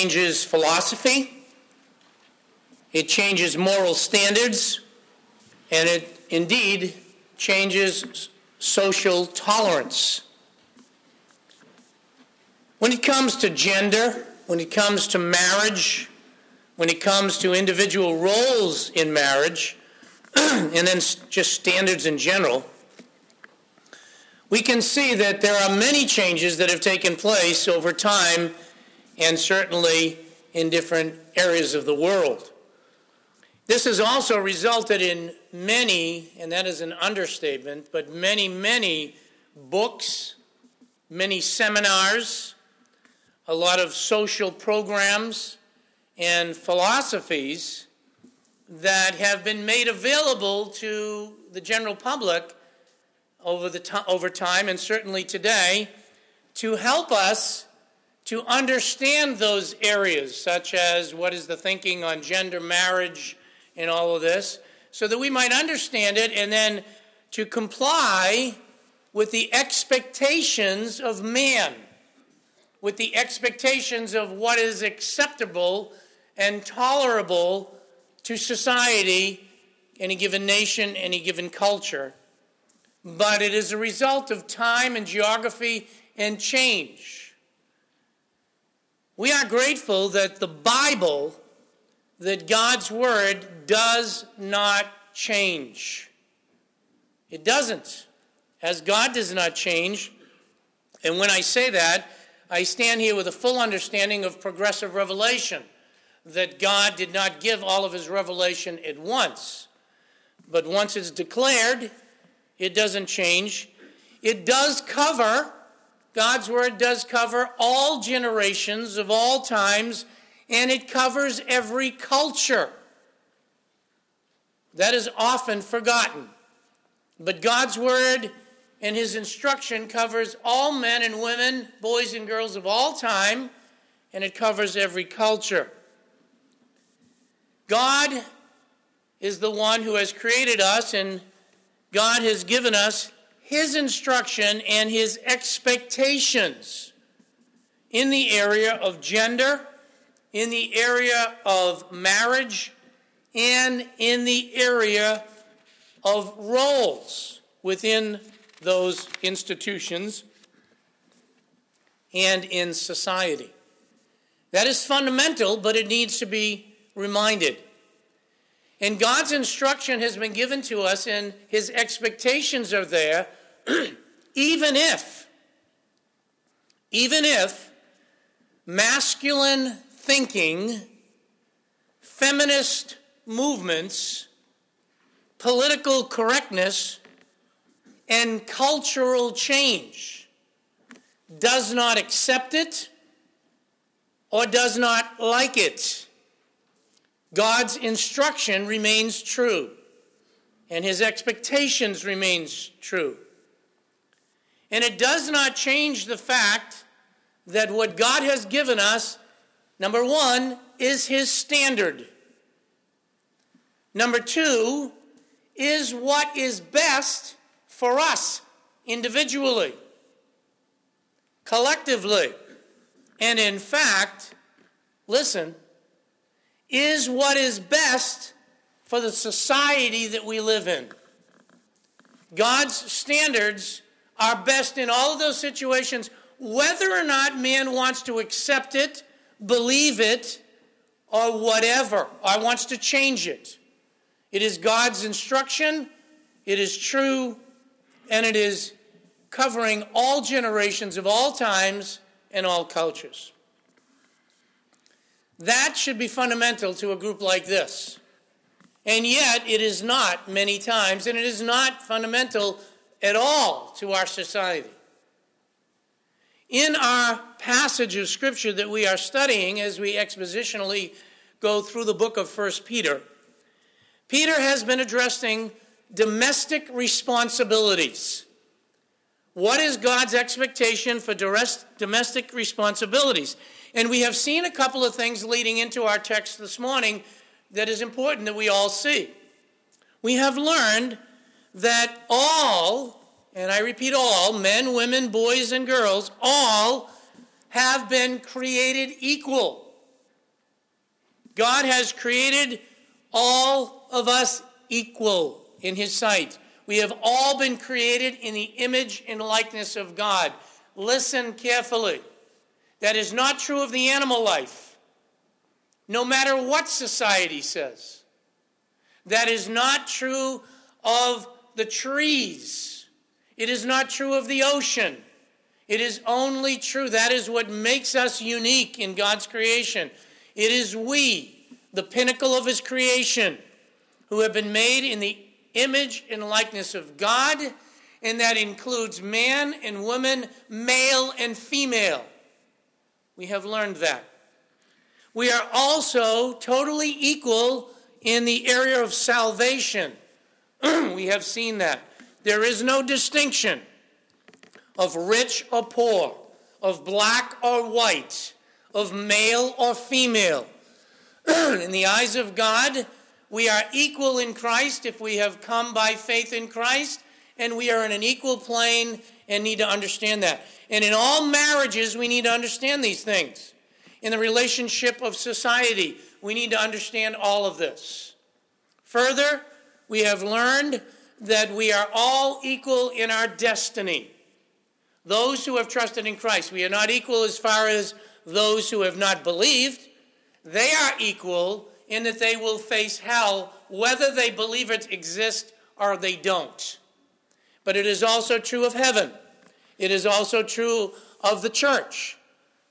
changes philosophy, it changes moral standards, and it indeed changes social tolerance. When it comes to gender, when it comes to marriage, when it comes to individual roles in marriage, and then just standards in general, we can see that there are many changes that have taken place over time and certainly in different areas of the world. This has also resulted in many, and that is an understatement, but many, many books, many seminars, a lot of social programs and philosophies that have been made available to the general public over, the over time and certainly today to help us to understand those areas, such as what is the thinking on gender, marriage, and all of this, so that we might understand it and then to comply with the expectations of man, with the expectations of what is acceptable and tolerable to society, any given nation, any given culture. But it is a result of time and geography and change. We are grateful that the Bible, that God's Word, does not change. It doesn't, as God does not change. And when I say that, I stand here with a full understanding of progressive revelation that God did not give all of his revelation at once. But once it's declared, it doesn't change. It does cover, God's word does cover all generations of all times, and it covers every culture. That is often forgotten. But God's word and his instruction covers all men and women, boys and girls of all time, and it covers every culture. God is the one who has created us, and God has given us His instruction and His expectations in the area of gender, in the area of marriage, and in the area of roles within those institutions and in society. That is fundamental, but it needs to be reminded. And God's instruction has been given to us, and his expectations are there, even if, even if masculine thinking, feminist movements, political correctness, and cultural change does not accept it or does not like it. God's instruction remains true, and his expectations remains true. And it does not change the fact that what God has given us, number one, is his standard. Number two, is what is best for us individually, collectively, and in fact, listen, is what is best for the society that we live in. God's standards are best in all of those situations, whether or not man wants to accept it, believe it, or whatever, or wants to change it. It is God's instruction, it is true, and it is covering all generations of all times and all cultures. That should be fundamental to a group like this. And yet, it is not many times, and it is not fundamental at all to our society. In our passage of Scripture that we are studying as we expositionally go through the book of 1 Peter, Peter has been addressing domestic responsibilities. What is God's expectation for domestic responsibilities? And we have seen a couple of things leading into our text this morning that is important that we all see. We have learned that all, and I repeat all, men, women, boys, and girls, all have been created equal God has created all of us equal in His sight. We have all been created in the image and likeness of God. Listen carefully. That is not true of the animal life, no matter what society says. That is not true of the trees. It is not true of the ocean. It is only true. That is what makes us unique in God's creation. It is we, the pinnacle of His creation, who have been made in the image and likeness of God, and that includes man and woman, male and female. We have learned that. We are also totally equal in the area of salvation. we have seen that. There is no distinction of rich or poor, of black or white, of male or female. in the eyes of God, we are equal in Christ if we have come by faith in Christ, and we are in an equal plane and need to understand that. And in all marriages, we need to understand these things. In the relationship of society, we need to understand all of this. Further, we have learned that we are all equal in our destiny. Those who have trusted in Christ, we are not equal as far as those who have not believed. They are equal in that they will face hell whether they believe it exists or they don't. But it is also true of heaven. It is also true of the church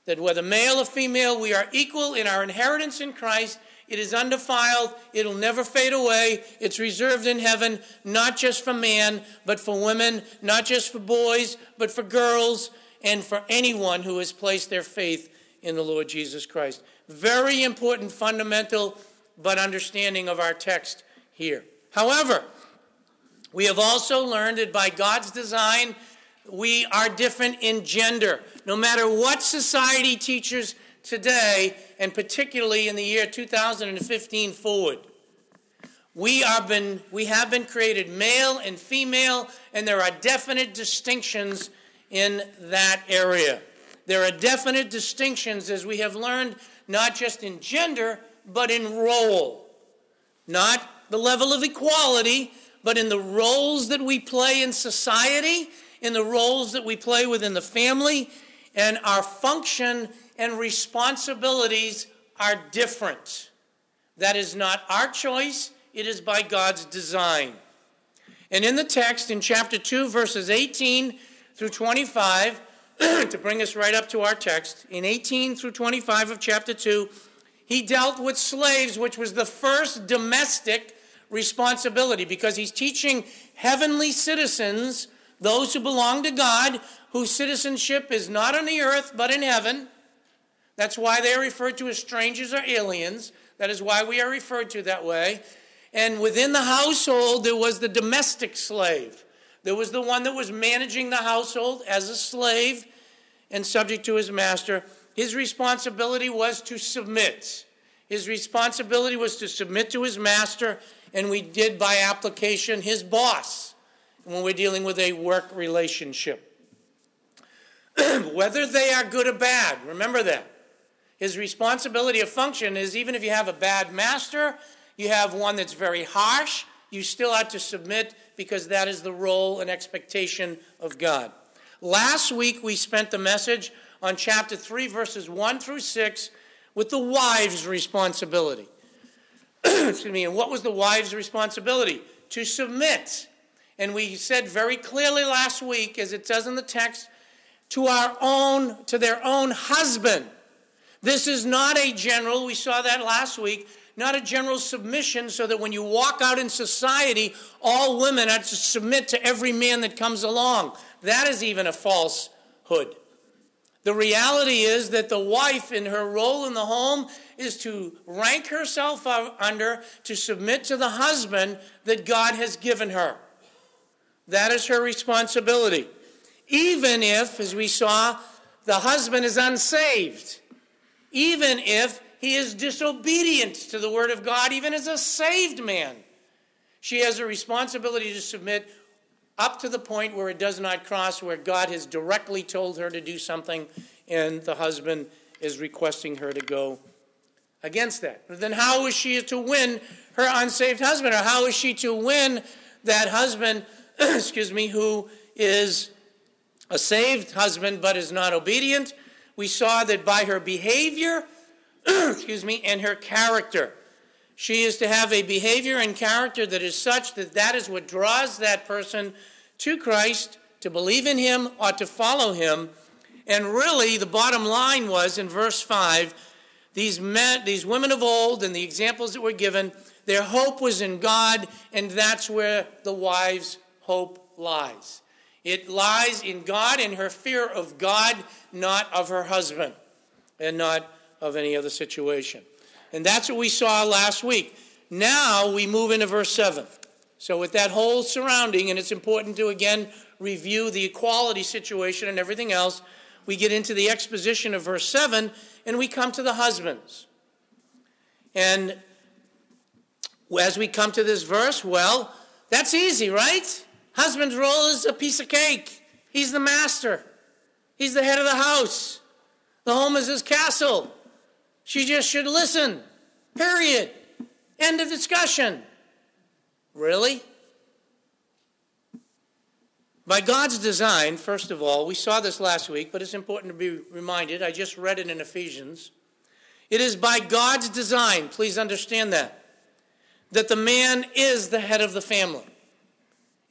that whether male or female, we are equal in our inheritance in Christ. It is undefiled. It'll never fade away. It's reserved in heaven, not just for man, but for women, not just for boys, but for girls, and for anyone who has placed their faith in the Lord Jesus Christ. Very important, fundamental but understanding of our text here. However, we have also learned that by God's design, we are different in gender. No matter what society teaches today, and particularly in the year 2015 forward, we, are been, we have been created male and female, and there are definite distinctions in that area. There are definite distinctions, as we have learned, not just in gender, but in role. Not the level of equality, but in the roles that we play in society, in the roles that we play within the family, and our function and responsibilities are different. That is not our choice, it is by God's design. And in the text, in chapter 2, verses 18 through 25, to bring us right up to our text, in 18 through 25 of chapter 2, he dealt with slaves, which was the first domestic responsibility because he's teaching heavenly citizens, those who belong to God, whose citizenship is not on the earth but in heaven. That's why they are referred to as strangers or aliens. That is why we are referred to that way. And within the household, there was the domestic slave. There was the one that was managing the household as a slave and subject to his master. His responsibility was to submit. His responsibility was to submit to his master, and we did by application his boss when we're dealing with a work relationship. Whether they are good or bad, remember that. His responsibility of function is even if you have a bad master, you have one that's very harsh, you still have to submit because that is the role and expectation of God. Last week we spent the message on chapter 3, verses 1 through 6, with the wife's responsibility. Excuse me, and what was the wife's responsibility? To submit. And we said very clearly last week, as it says in the text, to our own, to their own husband. This is not a general, we saw that last week, not a general submission so that when you walk out in society, all women are to submit to every man that comes along. That is even a falsehood. The reality is that the wife, in her role in the home, is to rank herself under, to submit to the husband that God has given her. That is her responsibility. Even if, as we saw, the husband is unsaved, even if he is disobedient to the word of God, even as a saved man, she has a responsibility to submit up to the point where it does not cross, where God has directly told her to do something and the husband is requesting her to go against that. Then how is she to win her unsaved husband? Or how is she to win that husband, excuse me, who is a saved husband but is not obedient? We saw that by her behavior, excuse me, and her character. She is to have a behavior and character that is such that that is what draws that person to Christ, to believe in him or to follow him. And really, the bottom line was in verse 5 these men, these women of old, and the examples that were given, their hope was in God, and that's where the wife's hope lies. It lies in God and her fear of God, not of her husband, and not of any other situation. And that's what we saw last week. Now we move into verse 7. So, with that whole surrounding, and it's important to again review the equality situation and everything else, we get into the exposition of verse 7 and we come to the husbands. And as we come to this verse, well, that's easy, right? Husband's role is a piece of cake. He's the master, he's the head of the house. The home is his castle. She just should listen. Period. End of discussion. Really? By God's design, first of all, we saw this last week, but it's important to be reminded. I just read it in Ephesians. It is by God's design, please understand that, that the man is the head of the family.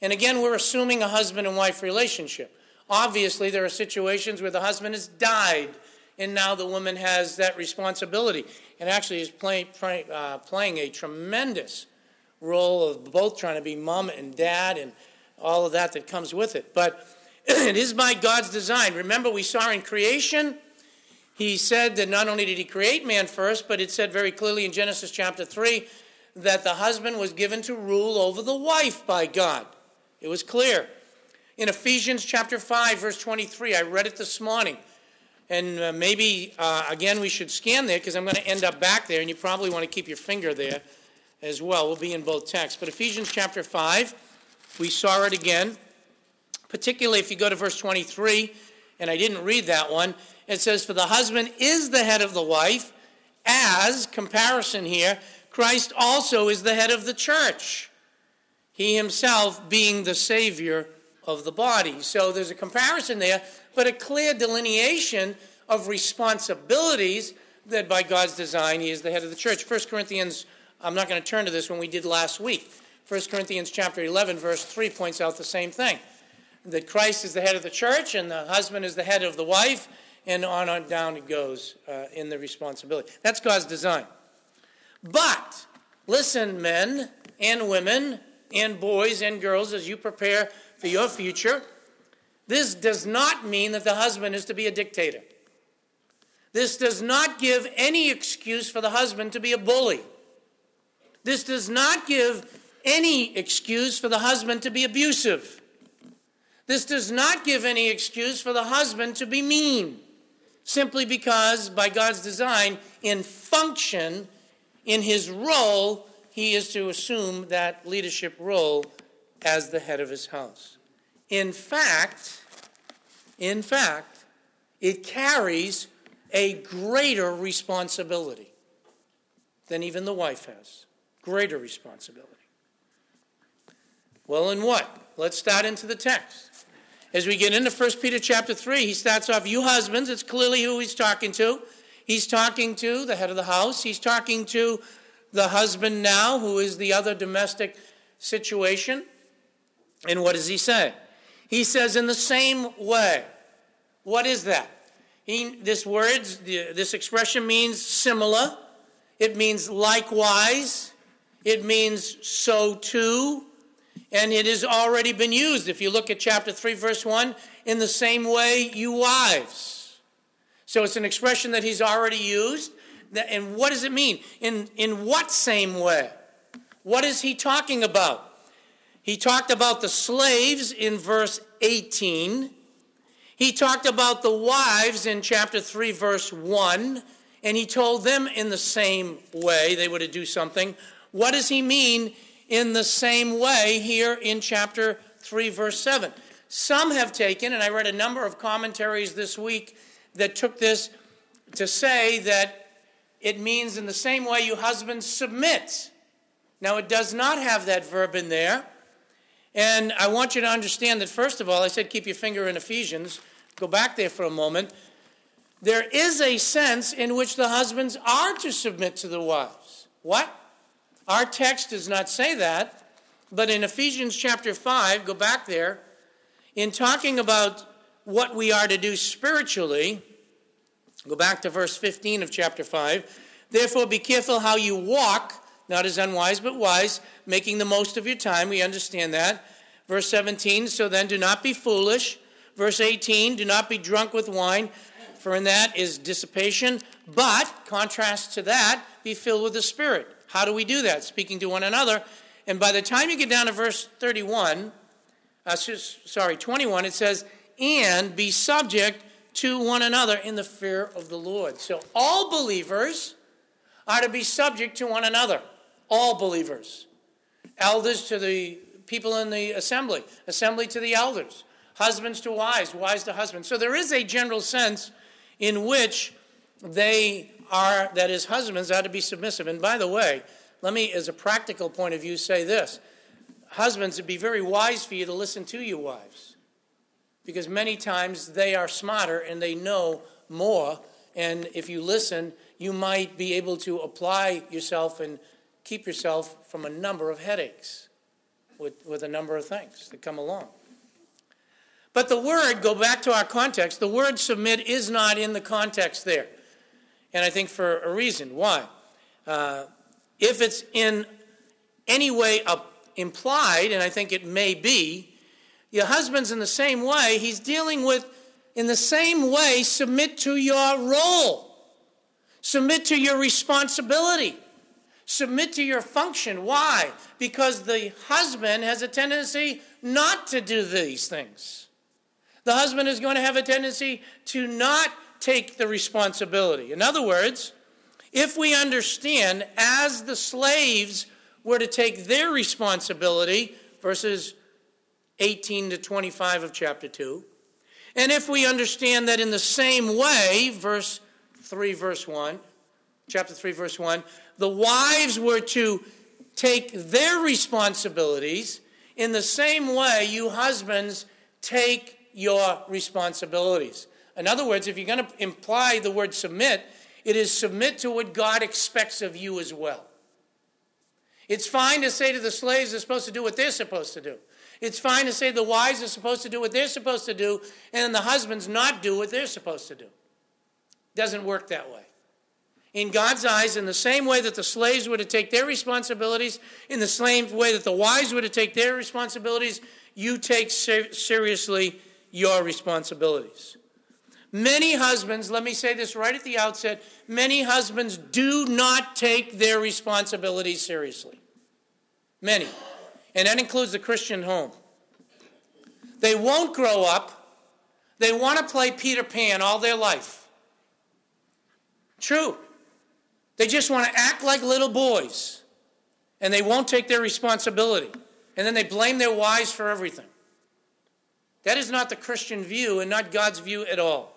And again, we're assuming a husband and wife relationship. Obviously, there are situations where the husband has died, and now the woman has that responsibility, and actually is play, play, uh, playing a tremendous role of both trying to be mom and dad and all of that that comes with it. But it is by God's design. Remember, we saw in creation, he said that not only did he create man first, but it said very clearly in Genesis chapter 3 that the husband was given to rule over the wife by God. It was clear. In Ephesians chapter 5, verse 23, I read it this morning. And uh, maybe, uh, again, we should scan there because I'm going to end up back there, and you probably want to keep your finger there as well. We'll be in both texts. But Ephesians chapter 5, we saw it again, particularly if you go to verse 23, and I didn't read that one. It says, For the husband is the head of the wife, as, comparison here, Christ also is the head of the church, he himself being the Savior of the body. So there's a comparison there, but a clear delineation of responsibilities that by God's design, he is the head of the church. 1 Corinthians, I'm not going to turn to this when we did last week. 1 Corinthians chapter 11 verse 3 points out the same thing. That Christ is the head of the church and the husband is the head of the wife and on and down it goes uh, in the responsibility. That's God's design. But listen men and women and boys and girls as you prepare for your future, this does not mean that the husband is to be a dictator. This does not give any excuse for the husband to be a bully. This does not give any excuse for the husband to be abusive. This does not give any excuse for the husband to be mean, simply because, by God's design, in function, in his role, he is to assume that leadership role as the head of his house. In fact, in fact, it carries a greater responsibility than even the wife has. Greater responsibility. Well, in what? Let's start into the text. As we get into 1 Peter chapter 3, he starts off, You husbands, it's clearly who he's talking to. He's talking to the head of the house. He's talking to the husband now, who is the other domestic situation. And what does he say? He says, In the same way. What is that? He, this words, this expression means similar. It means likewise. It means so too and it has already been used. If you look at chapter 3, verse 1, in the same way, you wives. So it's an expression that he's already used. And what does it mean? In, in what same way? What is he talking about? He talked about the slaves in verse 18. He talked about the wives in chapter 3, verse 1. And he told them in the same way they were to do something. What does he mean in the same way here in chapter 3, verse 7. Some have taken, and I read a number of commentaries this week that took this to say that it means in the same way you husbands submit. Now, it does not have that verb in there. And I want you to understand that, first of all, I said keep your finger in Ephesians. Go back there for a moment. There is a sense in which the husbands are to submit to the wives. What? Our text does not say that, but in Ephesians chapter 5, go back there, in talking about what we are to do spiritually, go back to verse 15 of chapter 5. Therefore, be careful how you walk, not as unwise, but wise, making the most of your time. We understand that. Verse 17, so then do not be foolish. Verse 18, do not be drunk with wine for in that is dissipation. But, contrast to that, be filled with the Spirit. How do we do that? Speaking to one another. And by the time you get down to verse 31, uh, sorry, 21, it says, and be subject to one another in the fear of the Lord. So all believers are to be subject to one another. All believers. Elders to the people in the assembly, assembly to the elders, husbands to wives, wives to husbands. So there is a general sense in which they are, that is, husbands are to be submissive. And by the way, let me, as a practical point of view, say this Husbands, it'd be very wise for you to listen to your wives because many times they are smarter and they know more. And if you listen, you might be able to apply yourself and keep yourself from a number of headaches with, with a number of things that come along. But the word, go back to our context, the word submit is not in the context there. And I think for a reason. Why? Uh, if it's in any way implied, and I think it may be, your husband's in the same way, he's dealing with, in the same way, submit to your role, submit to your responsibility, submit to your function. Why? Because the husband has a tendency not to do these things. The husband is going to have a tendency to not take the responsibility. In other words, if we understand as the slaves were to take their responsibility, verses 18 to 25 of chapter 2, and if we understand that in the same way, verse 3, verse 1, chapter 3, verse 1, the wives were to take their responsibilities, in the same way, you husbands take your responsibilities. In other words, if you're going to imply the word submit, it is submit to what God expects of you as well. It's fine to say to the slaves they're supposed to do what they're supposed to do. It's fine to say the wives are supposed to do what they're supposed to do and the husbands not do what they're supposed to do. Doesn't work that way. In God's eyes, in the same way that the slaves were to take their responsibilities, in the same way that the wives were to take their responsibilities, you take ser- seriously your responsibilities. Many husbands, let me say this right at the outset, many husbands do not take their responsibilities seriously. Many. And that includes the Christian home. They won't grow up. They want to play Peter Pan all their life. True. They just want to act like little boys. And they won't take their responsibility. And then they blame their wives for everything. That is not the Christian view and not God's view at all.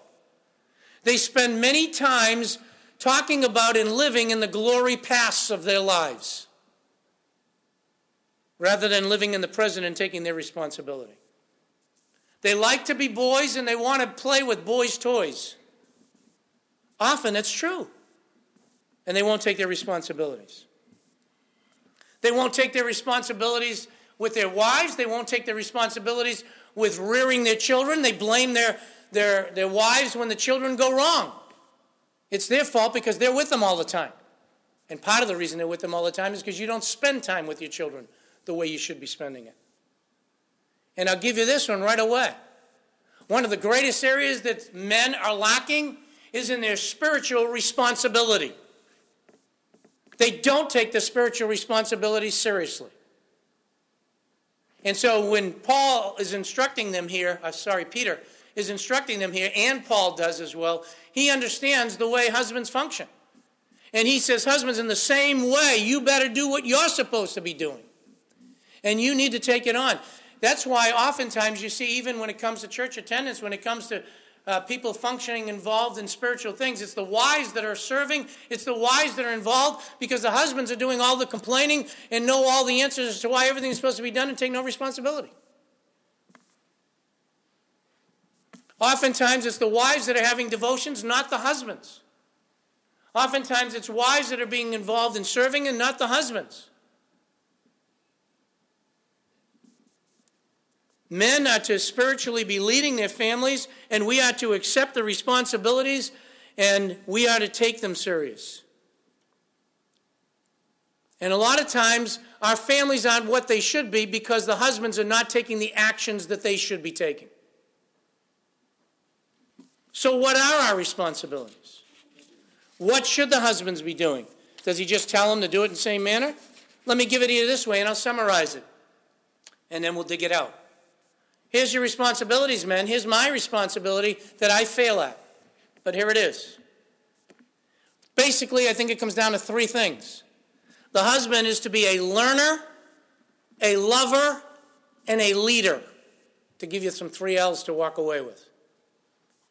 They spend many times talking about and living in the glory pasts of their lives rather than living in the present and taking their responsibility. They like to be boys and they want to play with boys' toys. Often it's true. And they won't take their responsibilities. They won't take their responsibilities with their wives. They won't take their responsibilities with rearing their children. They blame their, their, their wives when the children go wrong. It's their fault because they're with them all the time. And part of the reason they're with them all the time is because you don't spend time with your children the way you should be spending it. And I'll give you this one right away. One of the greatest areas that men are lacking is in their spiritual responsibility. They don't take the spiritual responsibility seriously. And so when Paul is instructing them here, uh, sorry, Peter is instructing them here, and Paul does as well, he understands the way husbands function. And he says, Husbands, in the same way, you better do what you're supposed to be doing. And you need to take it on. That's why oftentimes you see, even when it comes to church attendance, when it comes to uh, people functioning involved in spiritual things. It's the wives that are serving, it's the wives that are involved because the husbands are doing all the complaining and know all the answers as to why everything is supposed to be done and take no responsibility. Oftentimes, it's the wives that are having devotions, not the husbands. Oftentimes, it's wives that are being involved in serving and not the husbands. Men ought to spiritually be leading their families, and we ought to accept the responsibilities and we ought to take them serious. And a lot of times, our families aren't what they should be because the husbands are not taking the actions that they should be taking. So, what are our responsibilities? What should the husbands be doing? Does he just tell them to do it in the same manner? Let me give it to you this way, and I'll summarize it, and then we'll dig it out. Here's your responsibilities, men. Here's my responsibility that I fail at. But here it is. Basically, I think it comes down to three things. The husband is to be a learner, a lover, and a leader. To give you some three L's to walk away with.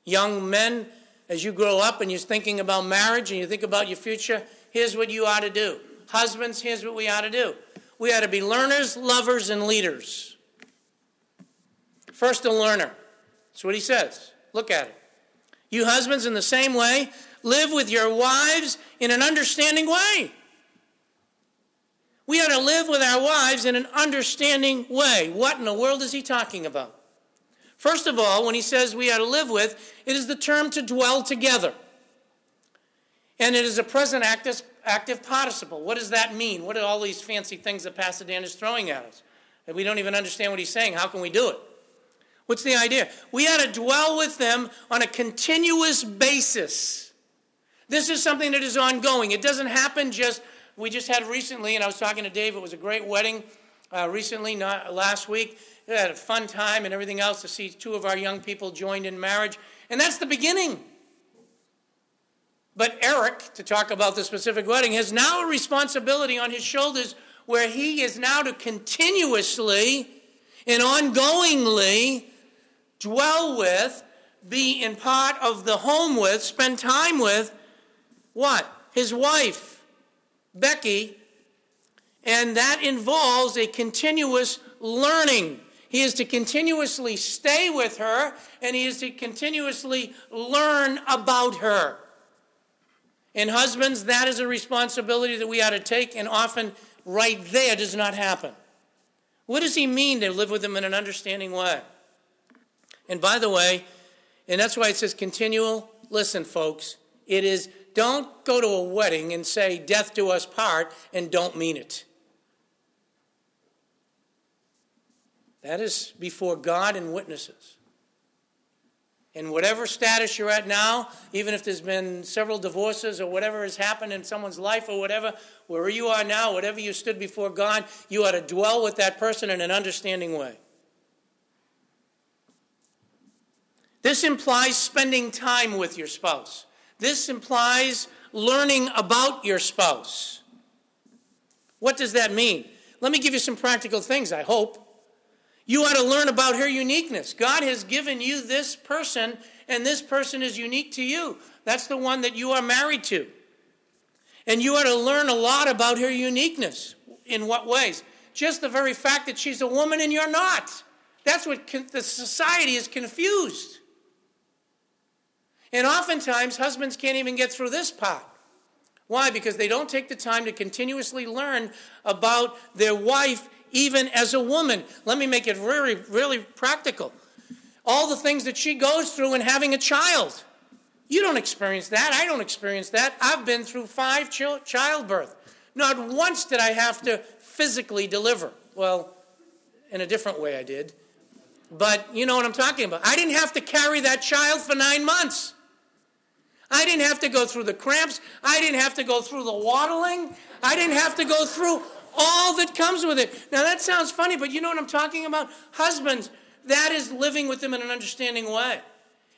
Young men, as you grow up and you're thinking about marriage and you think about your future, here's what you ought to do. Husbands, here's what we ought to do. We ought to be learners, lovers, and leaders. First, a learner. That's what he says. Look at it. You husbands, in the same way, live with your wives in an understanding way. We ought to live with our wives in an understanding way. What in the world is he talking about? First of all, when he says we ought to live with, it is the term to dwell together. And it is a present active, active participle. What does that mean? What are all these fancy things that is throwing at us? That we don't even understand what he's saying. How can we do it? What's the idea? We had to dwell with them on a continuous basis. This is something that is ongoing. It doesn't happen just, we just had recently, and I was talking to Dave, it was a great wedding uh, recently, not last week. We had a fun time and everything else to see two of our young people joined in marriage. And that's the beginning. But Eric, to talk about the specific wedding, has now a responsibility on his shoulders where he is now to continuously and ongoingly dwell with, be in part of the home with, spend time with what? His wife, Becky. And that involves a continuous learning. He is to continuously stay with her and he is to continuously learn about her. And husbands, that is a responsibility that we ought to take, and often right there does not happen. What does he mean to live with them in an understanding way? And by the way, and that's why it says continual. Listen, folks, it is don't go to a wedding and say death do us part and don't mean it. That is before God and witnesses. In whatever status you're at now, even if there's been several divorces or whatever has happened in someone's life or whatever, wherever you are now, whatever you stood before God, you ought to dwell with that person in an understanding way. This implies spending time with your spouse. This implies learning about your spouse. What does that mean? Let me give you some practical things, I hope. You ought to learn about her uniqueness. God has given you this person, and this person is unique to you. That's the one that you are married to. And you ought to learn a lot about her uniqueness. In what ways? Just the very fact that she's a woman and you're not. That's what the society is confused. And oftentimes, husbands can't even get through this part. Why? Because they don't take the time to continuously learn about their wife, even as a woman. Let me make it really, really practical. All the things that she goes through in having a child. You don't experience that. I don't experience that. I've been through five childbirth. Not once did I have to physically deliver. Well, in a different way, I did. But you know what I'm talking about. I didn't have to carry that child for nine months. I didn't have to go through the cramps. I didn't have to go through the waddling. I didn't have to go through all that comes with it. Now, that sounds funny, but you know what I'm talking about? Husbands, that is living with them in an understanding way,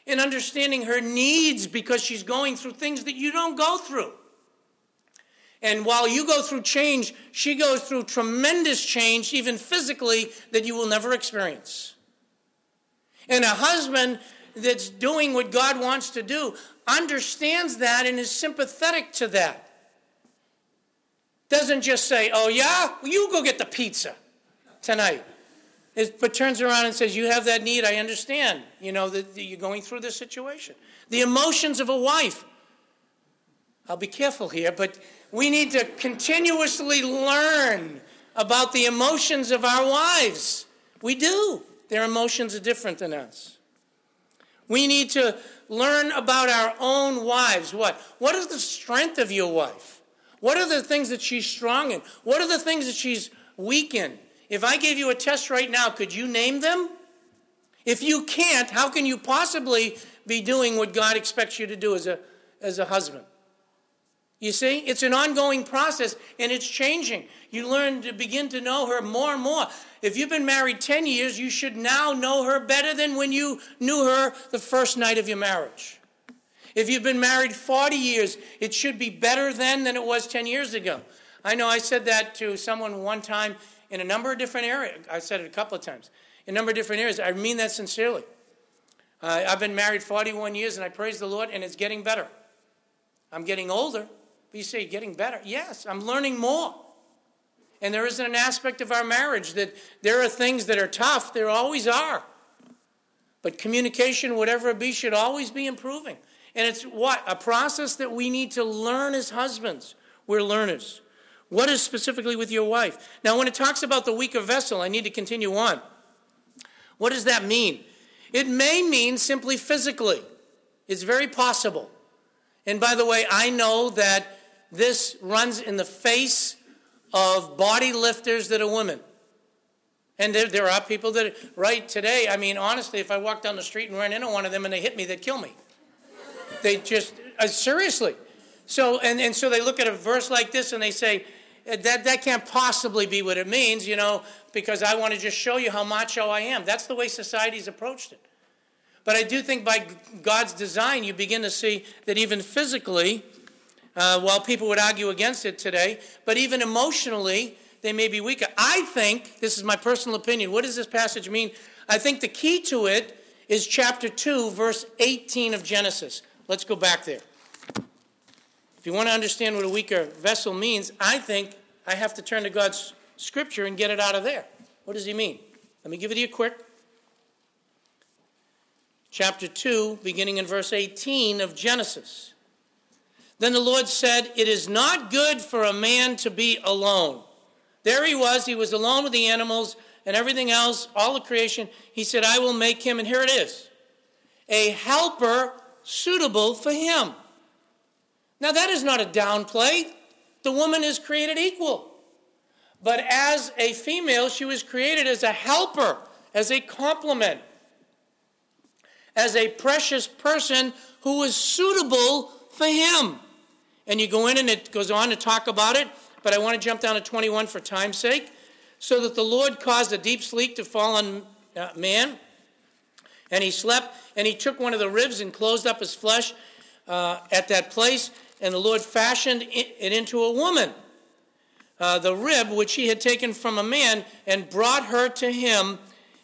in understanding her needs because she's going through things that you don't go through. And while you go through change, she goes through tremendous change, even physically, that you will never experience. And a husband that's doing what God wants to do understands that and is sympathetic to that. Doesn't just say, oh, yeah, you go get the pizza tonight. It, but turns around and says, You have that need, I understand. You know, that you're going through this situation. The emotions of a wife. I'll be careful here, but we need to continuously learn about the emotions of our wives. We do. Their emotions are different than us. We need to learn about our own wives. What? What is the strength of your wife? What are the things that she's strong in? What are the things that she's weak in? If I gave you a test right now, could you name them? If you can't, how can you possibly be doing what God expects you to do as a, as a husband? You see, it's an ongoing process and it's changing. You learn to begin to know her more and more. If you've been married 10 years, you should now know her better than when you knew her the first night of your marriage. If you've been married 40 years, it should be better then than it was 10 years ago. I know I said that to someone one time in a number of different areas. I said it a couple of times. In a number of different areas. I mean that sincerely. Uh, I've been married 41 years and I praise the Lord and it's getting better. I'm getting older. But you say, getting better? Yes, I'm learning more. And there isn't an aspect of our marriage that there are things that are tough. There always are. But communication, whatever it be, should always be improving. And it's what? A process that we need to learn as husbands. We're learners. What is specifically with your wife? Now, when it talks about the weaker vessel, I need to continue on. What does that mean? It may mean simply physically. It's very possible. And by the way, I know that this runs in the face of body lifters that are women. And there, there are people that, right today, I mean, honestly, if I walked down the street and ran into one of them and they hit me, they'd kill me. They just, uh, seriously. So, and, and so they look at a verse like this and they say, that, that can't possibly be what it means, you know, because I want to just show you how macho I am. That's the way society's approached it. But I do think by God's design, you begin to see that even physically, uh, while people would argue against it today, but even emotionally, they may be weaker. I think, this is my personal opinion, what does this passage mean? I think the key to it is chapter 2, verse 18 of Genesis. Let's go back there. If you want to understand what a weaker vessel means, I think I have to turn to God's scripture and get it out of there. What does he mean? Let me give it to you quick. Chapter 2, beginning in verse 18 of Genesis. Then the Lord said, It is not good for a man to be alone. There he was. He was alone with the animals and everything else, all the creation. He said, I will make him, and here it is a helper suitable for him. Now, that is not a downplay. The woman is created equal. But as a female, she was created as a helper, as a complement, as a precious person who was suitable for him. And you go in and it goes on to talk about it, but I want to jump down to 21 for time's sake. So that the Lord caused a deep sleep to fall on uh, man, and he slept, and he took one of the ribs and closed up his flesh uh, at that place, and the Lord fashioned it into a woman. Uh, the rib which he had taken from a man and brought her to him.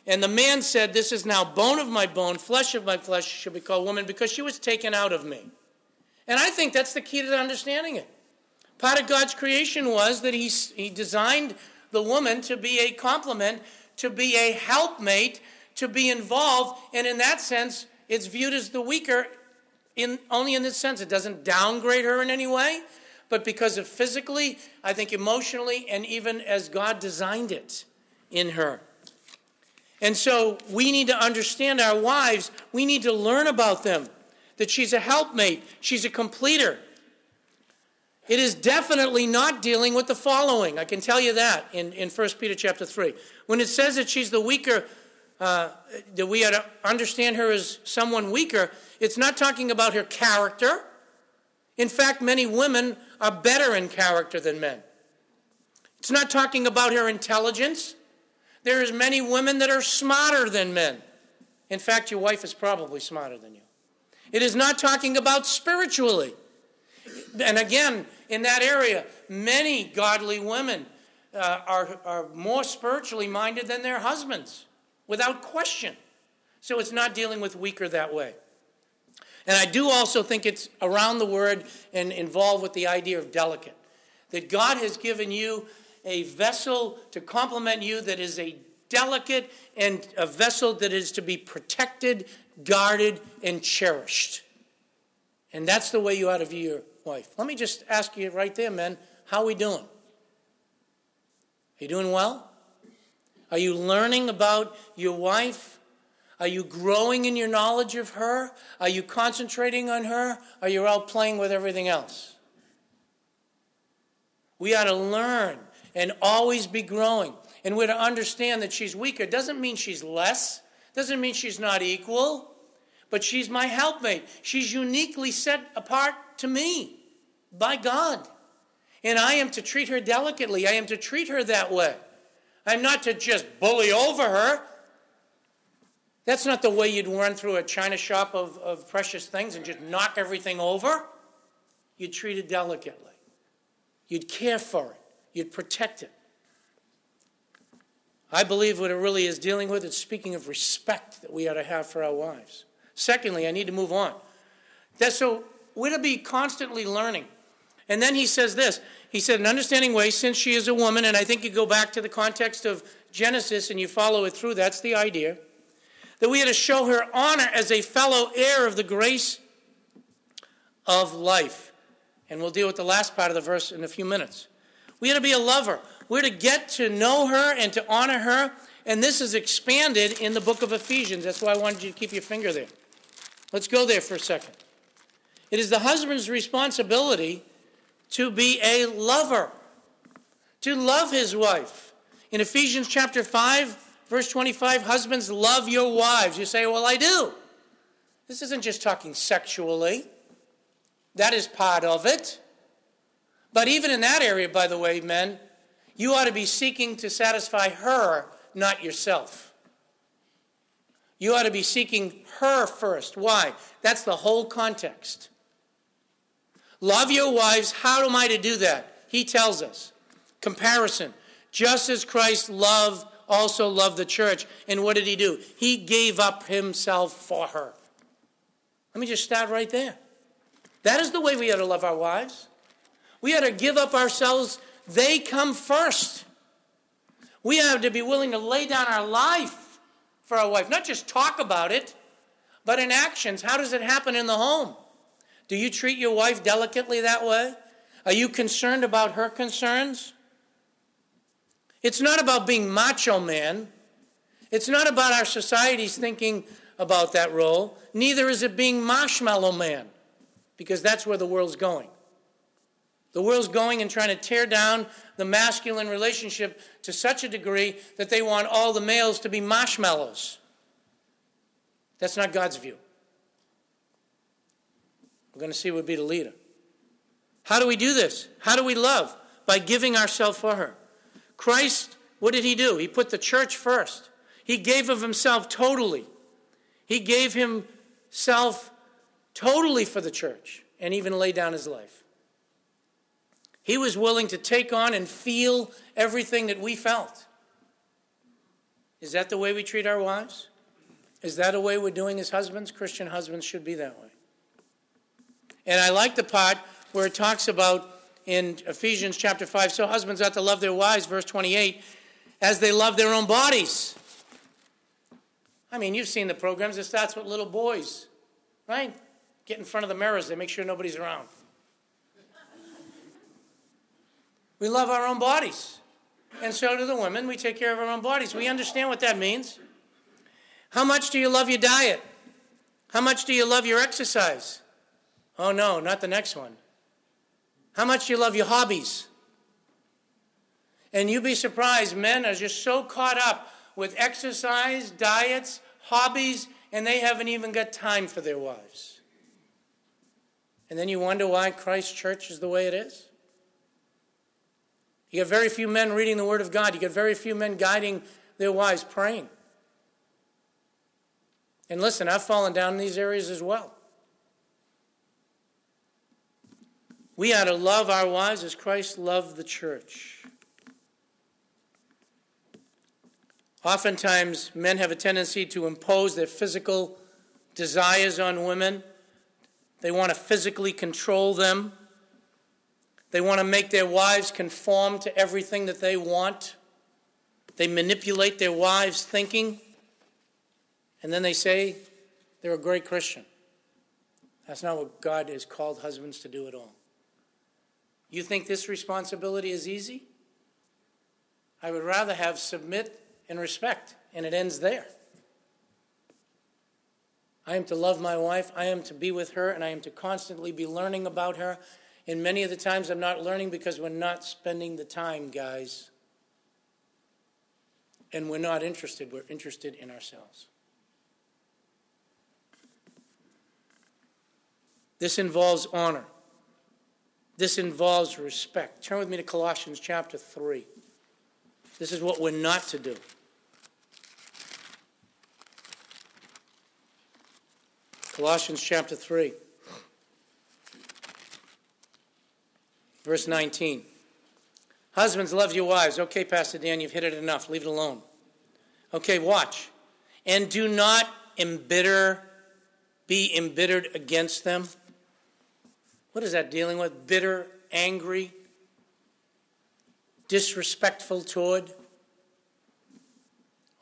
And the man said, This is now bone of my bone, flesh of my flesh, should be called woman, because she was taken out of me. And I think that's the key to understanding it. Part of God's creation was that he, he designed the woman to be a complement, to be a helpmate, to be involved, and in that sense, it's viewed as the weaker in only in this sense. It doesn't downgrade her in any way, but because of physically, I think emotionally, and even as God designed it in her. And so we need to understand our wives, we need to learn about them that she's a helpmate, she's a completer. It is definitely not dealing with the following. I can tell you that in, in 1 Peter chapter 3. When it says that she's the weaker, uh, that we ought to understand her as someone weaker, it's not talking about her character. In fact, many women are better in character than men. It's not talking about her intelligence. There's many women that are smarter than men. In fact, your wife is probably smarter than you. It is not talking about spiritually. And again, in that area, many godly women uh, are, are more spiritually minded than their husbands, without question. So it's not dealing with weaker that way. And I do also think it's around the word and involved with the idea of delicate. That God has given you a vessel to complement you that is a delicate and a vessel that is to be protected, guarded, and cherished. And that's the way you ought to view your wife. Let me just ask you right there, men, how are we doing? Are you doing well? Are you learning about your wife? Are you growing in your knowledge of her? Are you concentrating on her? Are you out playing with everything else? We ought to learn and always be growing. And we're to understand that she's weaker. Doesn't mean she's less, doesn't mean she's not equal, but she's my helpmate. She's uniquely set apart to me by God. And I am to treat her delicately. I am to treat her that way. I'm not to just bully over her. That's not the way you'd run through a china shop of, of precious things and just knock everything over. You'd treat it delicately. You'd care for it. You'd protect it. I believe what it really is dealing with is speaking of respect that we ought to have for our wives. Secondly, I need to move on. So we're to be constantly learning. And then he says this He said, an understanding way, since she is a woman, and I think you go back to the context of Genesis and you follow it through, that's the idea, that we are to show her honor as a fellow heir of the grace of life. And we'll deal with the last part of the verse in a few minutes. We are to be a lover. We're to get to know her and to honor her. And this is expanded in the book of Ephesians. That's why I wanted you to keep your finger there. Let's go there for a second. It is the husband's responsibility to be a lover, to love his wife. In Ephesians chapter 5, verse 25, husbands, love your wives. You say, Well, I do. This isn't just talking sexually, that is part of it. But even in that area, by the way, men, you ought to be seeking to satisfy her, not yourself. You ought to be seeking her first. Why? That's the whole context. Love your wives. How am I to do that? He tells us. Comparison. Just as Christ loved, also loved the church. And what did he do? He gave up himself for her. Let me just start right there. That is the way we ought to love our wives. We ought to give up ourselves. They come first. We have to be willing to lay down our life for our wife, not just talk about it, but in actions. How does it happen in the home? Do you treat your wife delicately that way? Are you concerned about her concerns? It's not about being macho man. It's not about our society's thinking about that role. Neither is it being marshmallow man, because that's where the world's going. The world's going and trying to tear down the masculine relationship to such a degree that they want all the males to be marshmallows. That's not God's view. We're going to see would be the leader. How do we do this? How do we love? By giving ourselves for her. Christ, what did he do? He put the church first. He gave of himself totally. He gave himself totally for the church and even laid down his life. He was willing to take on and feel everything that we felt. Is that the way we treat our wives? Is that a way we're doing as husbands? Christian husbands should be that way. And I like the part where it talks about in Ephesians chapter 5 so husbands ought to love their wives, verse 28, as they love their own bodies. I mean, you've seen the programs, it starts with little boys, right? Get in front of the mirrors, they make sure nobody's around. We love our own bodies. And so do the women. We take care of our own bodies. We understand what that means. How much do you love your diet? How much do you love your exercise? Oh, no, not the next one. How much do you love your hobbies? And you'd be surprised, men are just so caught up with exercise, diets, hobbies, and they haven't even got time for their wives. And then you wonder why Christ's church is the way it is. You get very few men reading the Word of God. You get very few men guiding their wives praying. And listen, I've fallen down in these areas as well. We ought to love our wives as Christ loved the church. Oftentimes, men have a tendency to impose their physical desires on women. They want to physically control them. They want to make their wives conform to everything that they want. They manipulate their wives' thinking. And then they say they're a great Christian. That's not what God has called husbands to do at all. You think this responsibility is easy? I would rather have submit and respect, and it ends there. I am to love my wife, I am to be with her, and I am to constantly be learning about her. And many of the times I'm not learning because we're not spending the time, guys. And we're not interested, we're interested in ourselves. This involves honor. This involves respect. Turn with me to Colossians chapter 3. This is what we're not to do. Colossians chapter 3, verse 19. Husbands, love your wives. Okay, Pastor Dan, you've hit it enough. Leave it alone. Okay, watch. And do not embitter, be embittered against them. What is that dealing with? Bitter, angry, disrespectful toward.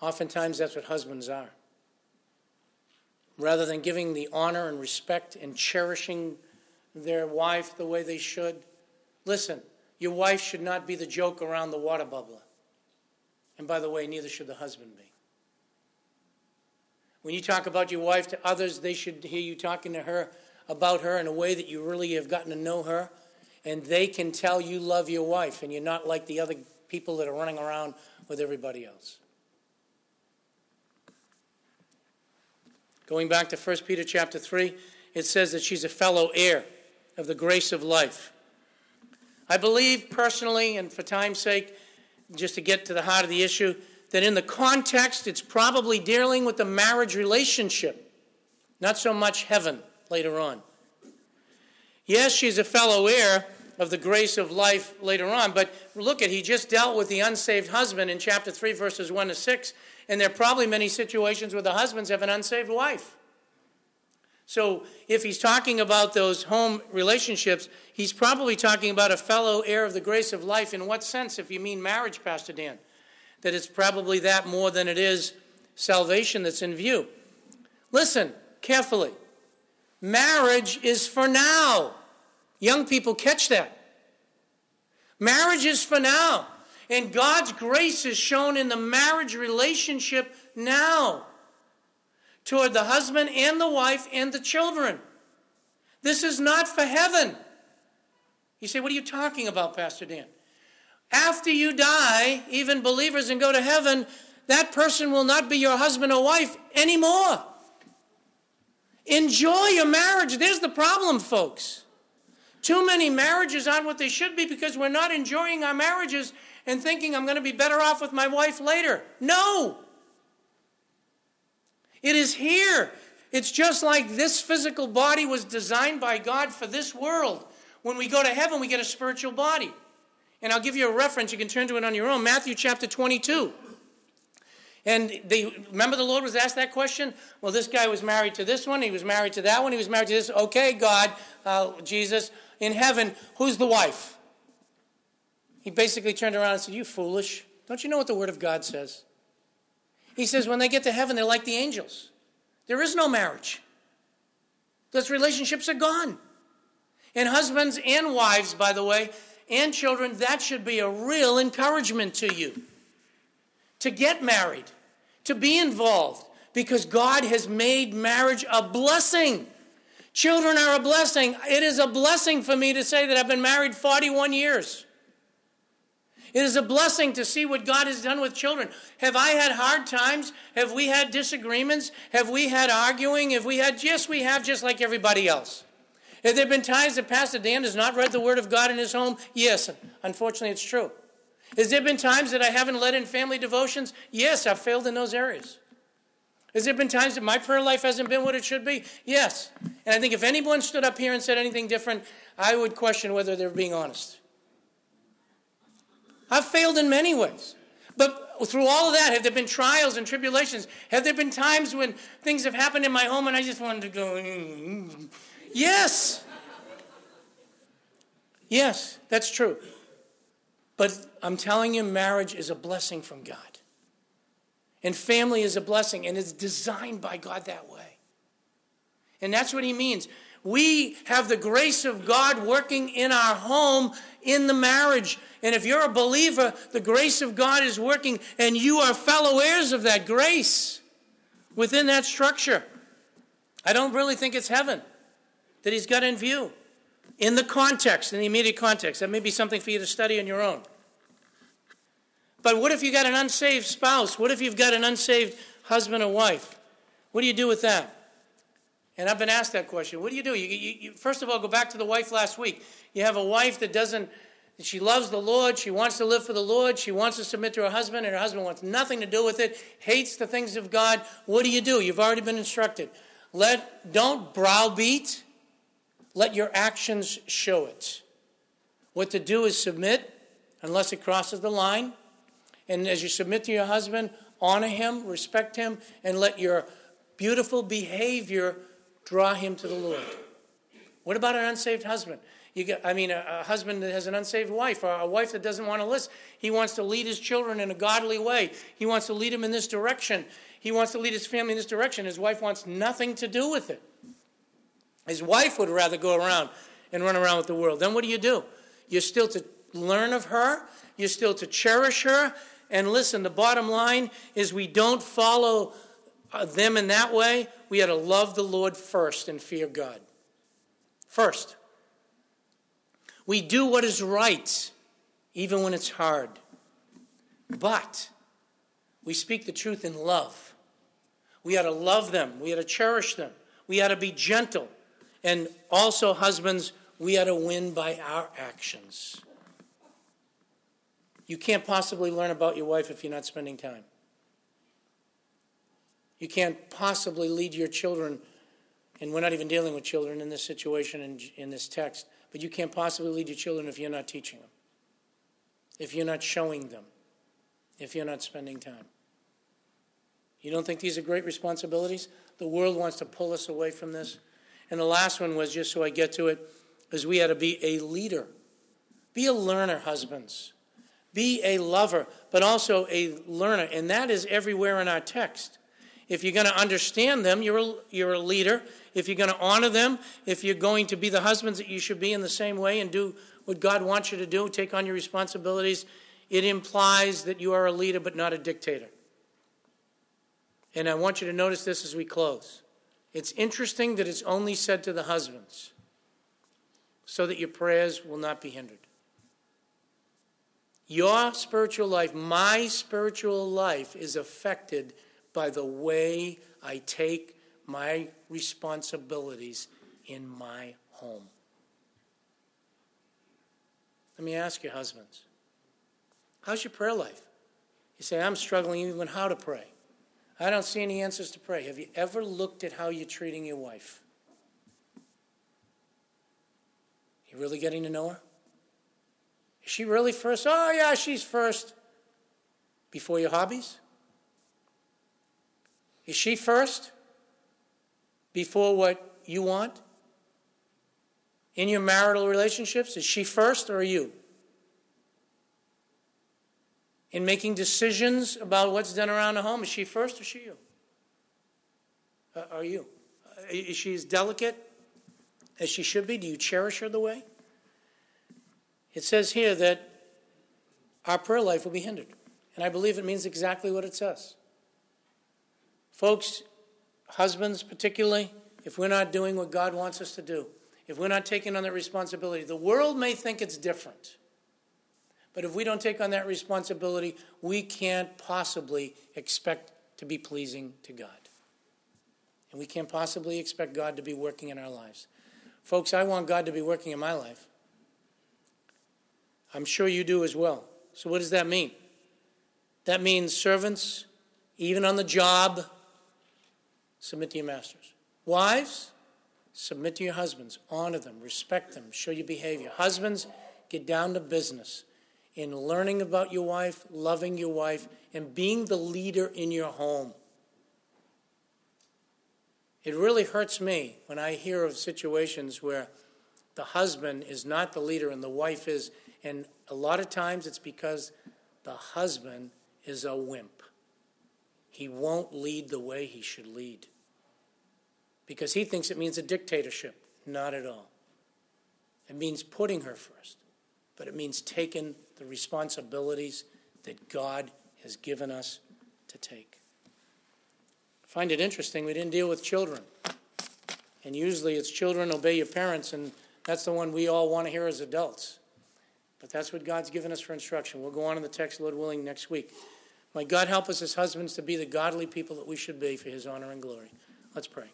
Oftentimes, that's what husbands are. Rather than giving the honor and respect and cherishing their wife the way they should, listen, your wife should not be the joke around the water bubbler. And by the way, neither should the husband be. When you talk about your wife to others, they should hear you talking to her about her in a way that you really have gotten to know her, and they can tell you love your wife and you're not like the other people that are running around with everybody else. Going back to 1 Peter chapter 3, it says that she's a fellow heir of the grace of life. I believe personally, and for time's sake, just to get to the heart of the issue, that in the context, it's probably dealing with the marriage relationship, not so much heaven later on. Yes, she's a fellow heir of the grace of life later on, but look at, he just dealt with the unsaved husband in chapter 3, verses 1 to 6, and there are probably many situations where the husbands have an unsaved wife. So if he's talking about those home relationships, he's probably talking about a fellow heir of the grace of life. In what sense, if you mean marriage, Pastor Dan? That it's probably that more than it is salvation that's in view. Listen carefully. Marriage is for now. Young people catch that. Marriage is for now. And God's grace is shown in the marriage relationship now toward the husband and the wife and the children. This is not for heaven. You say, What are you talking about, Pastor Dan? After you die, even believers and go to heaven, that person will not be your husband or wife anymore. Enjoy your marriage. There's the problem, folks. Too many marriages aren't what they should be because we're not enjoying our marriages and thinking I'm going to be better off with my wife later. No. It is here. It's just like this physical body was designed by God for this world. When we go to heaven, we get a spiritual body. And I'll give you a reference. You can turn to it on your own. Matthew chapter 22. And they remember the Lord was asked that question. Well, this guy was married to this one. He was married to that one. He was married to this. Okay, God, uh, Jesus, in heaven, who's the wife? He basically turned around and said, "You foolish! Don't you know what the Word of God says?" He says, "When they get to heaven, they're like the angels. There is no marriage. Those relationships are gone." And husbands and wives, by the way, and children, that should be a real encouragement to you to get married to be involved because God has made marriage a blessing. Children are a blessing. It is a blessing for me to say that I've been married 41 years. It is a blessing to see what God has done with children. Have I had hard times? Have we had disagreements? Have we had arguing? Have we had, yes, we have, just like everybody else. Have there been times that Pastor Dan has not read the Word of God in his home? Yes, unfortunately, it's true. Has there been times that I haven't led in family devotions? Yes, I've failed in those areas. Has there been times that my prayer life hasn't been what it should be? Yes. And I think if anyone stood up here and said anything different, I would question whether they're being honest. I've failed in many ways. But through all of that, have there been trials and tribulations? Have there been times when things have happened in my home and I just wanted to go, mm, yes. Yes, that's true. But I'm telling you, marriage is a blessing from God. And family is a blessing, and it's designed by God that way. And that's what he means. We have the grace of God working in our home in the marriage. And if you're a believer, the grace of God is working, and you are fellow heirs of that grace within that structure. I don't really think it's heaven that he's got in view in the context, in the immediate context. That may be something for you to study on your own. But what if you got an unsaved spouse? What if you've got an unsaved husband or wife? What do you do with that? And I've been asked that question. What do you do? You, you, you, first of all, go back to the wife last week. You have a wife that doesn't, she loves the Lord, she wants to live for the Lord, she wants to submit to her husband, and her husband wants nothing to do with it, hates the things of God. What do you do? You've already been instructed. Let, don't browbeat, let your actions show it. What to do is submit unless it crosses the line. And as you submit to your husband, honor him, respect him, and let your beautiful behavior draw him to the Lord. What about an unsaved husband? Get, I mean, a, a husband that has an unsaved wife, or a wife that doesn't want to listen. He wants to lead his children in a godly way. He wants to lead them in this direction. He wants to lead his family in this direction. His wife wants nothing to do with it. His wife would rather go around and run around with the world. Then what do you do? You're still to learn of her, you're still to cherish her, and listen, the bottom line is we don't follow uh, them in that way. We had to love the Lord first and fear God. First. We do what is right, even when it's hard. But we speak the truth in love. We ought to love them. We ought to cherish them. We ought to be gentle. And also, husbands, we ought to win by our actions. You can't possibly learn about your wife if you're not spending time. You can't possibly lead your children, and we're not even dealing with children in this situation in, in this text, but you can't possibly lead your children if you're not teaching them, if you're not showing them, if you're not spending time. You don't think these are great responsibilities? The world wants to pull us away from this. And the last one was just so I get to it, is we had to be a leader. Be a learner, husbands. Be a lover, but also a learner. And that is everywhere in our text. If you're going to understand them, you're a, you're a leader. If you're going to honor them, if you're going to be the husbands that you should be in the same way and do what God wants you to do, take on your responsibilities, it implies that you are a leader but not a dictator. And I want you to notice this as we close. It's interesting that it's only said to the husbands so that your prayers will not be hindered. Your spiritual life, my spiritual life, is affected by the way I take my responsibilities in my home. Let me ask you, husbands, how's your prayer life? You say, I'm struggling even how to pray. I don't see any answers to pray. Have you ever looked at how you're treating your wife? You really getting to know her? Is she really first? Oh, yeah, she's first. Before your hobbies? Is she first? Before what you want? In your marital relationships, is she first or are you? In making decisions about what's done around the home, is she first or is she you? Uh, are you? Uh, is she as delicate as she should be? Do you cherish her the way? It says here that our prayer life will be hindered. And I believe it means exactly what it says. Folks, husbands particularly, if we're not doing what God wants us to do, if we're not taking on that responsibility, the world may think it's different. But if we don't take on that responsibility, we can't possibly expect to be pleasing to God. And we can't possibly expect God to be working in our lives. Folks, I want God to be working in my life. I'm sure you do as well. So, what does that mean? That means servants, even on the job, submit to your masters. Wives, submit to your husbands, honor them, respect them, show your behavior. Husbands, get down to business. in learning about your wife, loving your wife, and being the leader in your home. It really hurts me when I hear of situations where the husband is not the leader and the wife is, and a lot of times it's because the husband is a wimp. He won't lead the way he should lead because he thinks it means a dictatorship. Not at all. It means putting her first, but it means taking the responsibilities that God has given us to take. I find it interesting, we didn't deal with children. And usually it's children obey your parents, and that's the one we all want to hear as adults. But that's what God's given us for instruction. We'll go on in the text, Lord willing, next week. May God help us as husbands to be the godly people that we should be for his honor and glory. Let's pray.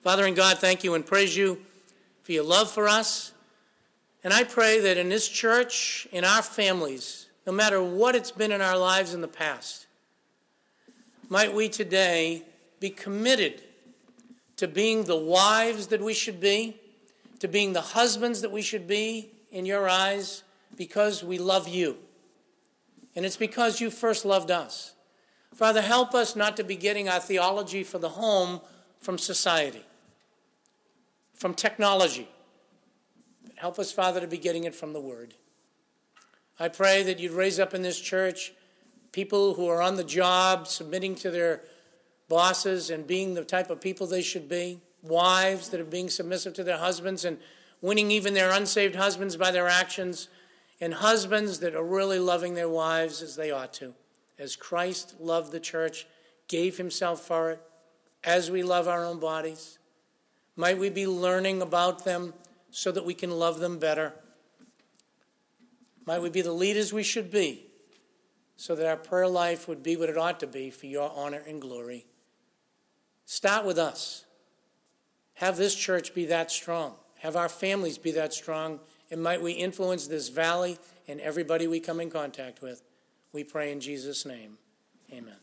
Father and God, thank you and praise you for your love for us. And I pray that in this church, in our families, no matter what it's been in our lives in the past, might we today be committed to being the wives that we should be, to being the husbands that we should be in your eyes, because we love you. And it's because you first loved us. Father, help us not to be getting our theology for the home from society from technology. But help us, Father, to be getting it from the Word. I pray that you'd raise up in this church people who are on the job, submitting to their bosses and being the type of people they should be, wives that are being submissive to their husbands and winning even their unsaved husbands by their actions, and husbands that are really loving their wives as they ought to, as Christ loved the church, gave himself for it, as we love our own bodies. Might we be learning about them so that we can love them better? Might we be the leaders we should be so that our prayer life would be what it ought to be for your honor and glory? Start with us. Have this church be that strong. Have our families be that strong. And might we influence this valley and everybody we come in contact with. We pray in Jesus' name. Amen.